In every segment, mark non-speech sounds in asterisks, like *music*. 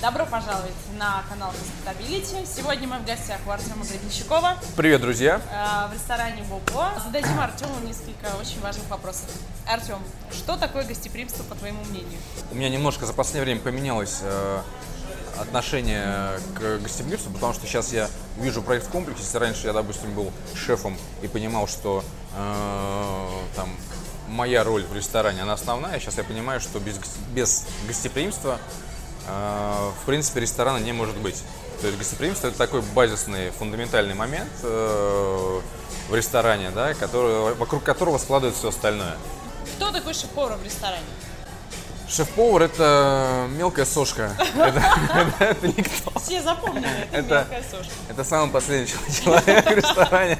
Добро пожаловать на канал Hospitability. Сегодня мы в гостях у Артема Гребенщикова Привет, друзья! э, в ресторане Бобо. Зададим Артему несколько очень важных вопросов. Артем, что такое гостеприимство, по твоему мнению? У меня немножко за последнее время поменялось э, отношение к гостеприимству, потому что сейчас я вижу проект в комплексе. Если раньше я, допустим, был шефом и понимал, что э, там моя роль в ресторане, она основная, сейчас я понимаю, что без, без гостеприимства, в принципе, ресторана не может быть. То есть гостеприимство это такой базисный, фундаментальный момент э, в ресторане, да, который, вокруг которого складывается все остальное. Кто такой шеф-повар в ресторане? Шеф-повар это мелкая сошка. *laughs* Это, никто. Все запомнили, это, мелкая сошка. Это самый последний *laughs* человек в ресторане.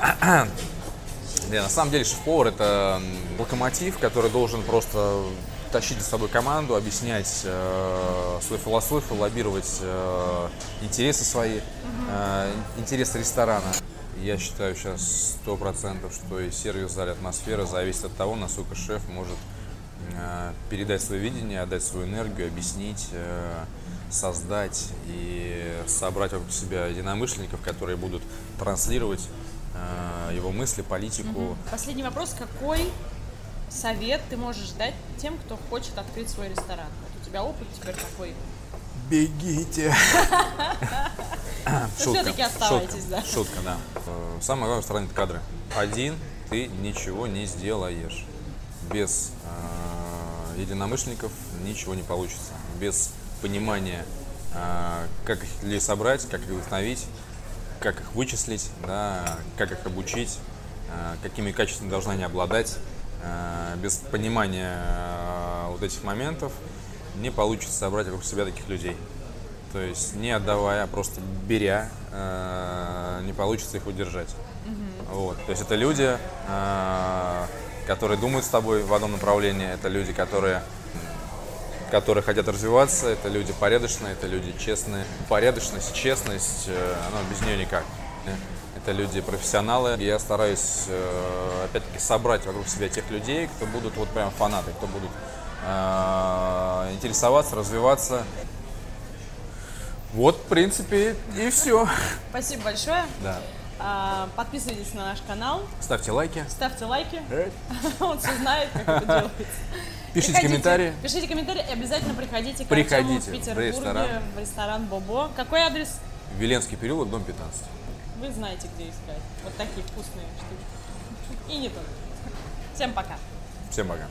*clears throat* Не, на самом деле шеф-повар это локомотив, который должен просто тащить за собой команду, объяснять э, свою философию, лоббировать э, интересы свои, э, интересы ресторана. Я считаю сейчас сто процентов, что и сервис зале, атмосфера зависит от того, насколько шеф может э, передать свое видение, отдать свою энергию, объяснить, э, создать и собрать вокруг себя единомышленников, которые будут транслировать э, его мысли, политику. Последний вопрос. Какой совет ты можешь дать тем, кто хочет открыть свой ресторан? Вот у тебя опыт теперь такой. Бегите! *laughs* всё-таки оставайтесь, шутка, да. Шутка, да. Самое главное в ресторане – это кадры. Один ты ничего не сделаешь. Без э, единомышленников ничего не получится. Без понимания, э, как их ли собрать, как их вдохновить, как их вычислить, да, как их обучить, э, какими качествами должны они обладать. Э, без понимания э, вот этих моментов не получится собрать вокруг себя таких людей. То есть не отдавая, а просто беря, э, не получится их удержать. Вот. То есть это люди, которые думают с тобой в одном направлении, это люди, которые которые хотят развиваться, это люди порядочные, это люди честные. Порядочность, честность, ну, без нее никак. Это люди профессионалы. И я стараюсь, э, опять-таки, собрать вокруг себя тех людей, кто будут вот прям фанаты, кто будут э, интересоваться, развиваться. Вот, в принципе, и все. Спасибо большое. Да. А, Подписывайтесь на наш канал, Ставьте лайки. ставьте лайки. *laughs* Он все знает, как это делается. *laughs* Пишите Приходите, комментарии. Пишите комментарии и обязательно приходите к Приходите Артему в в Петербурге ресторан. в ресторан Бобо. Какой адрес? Веленский переулок, дом 15. Вы знаете, где искать. Вот такие вкусные штуки. И не только. Всем пока. Всем пока.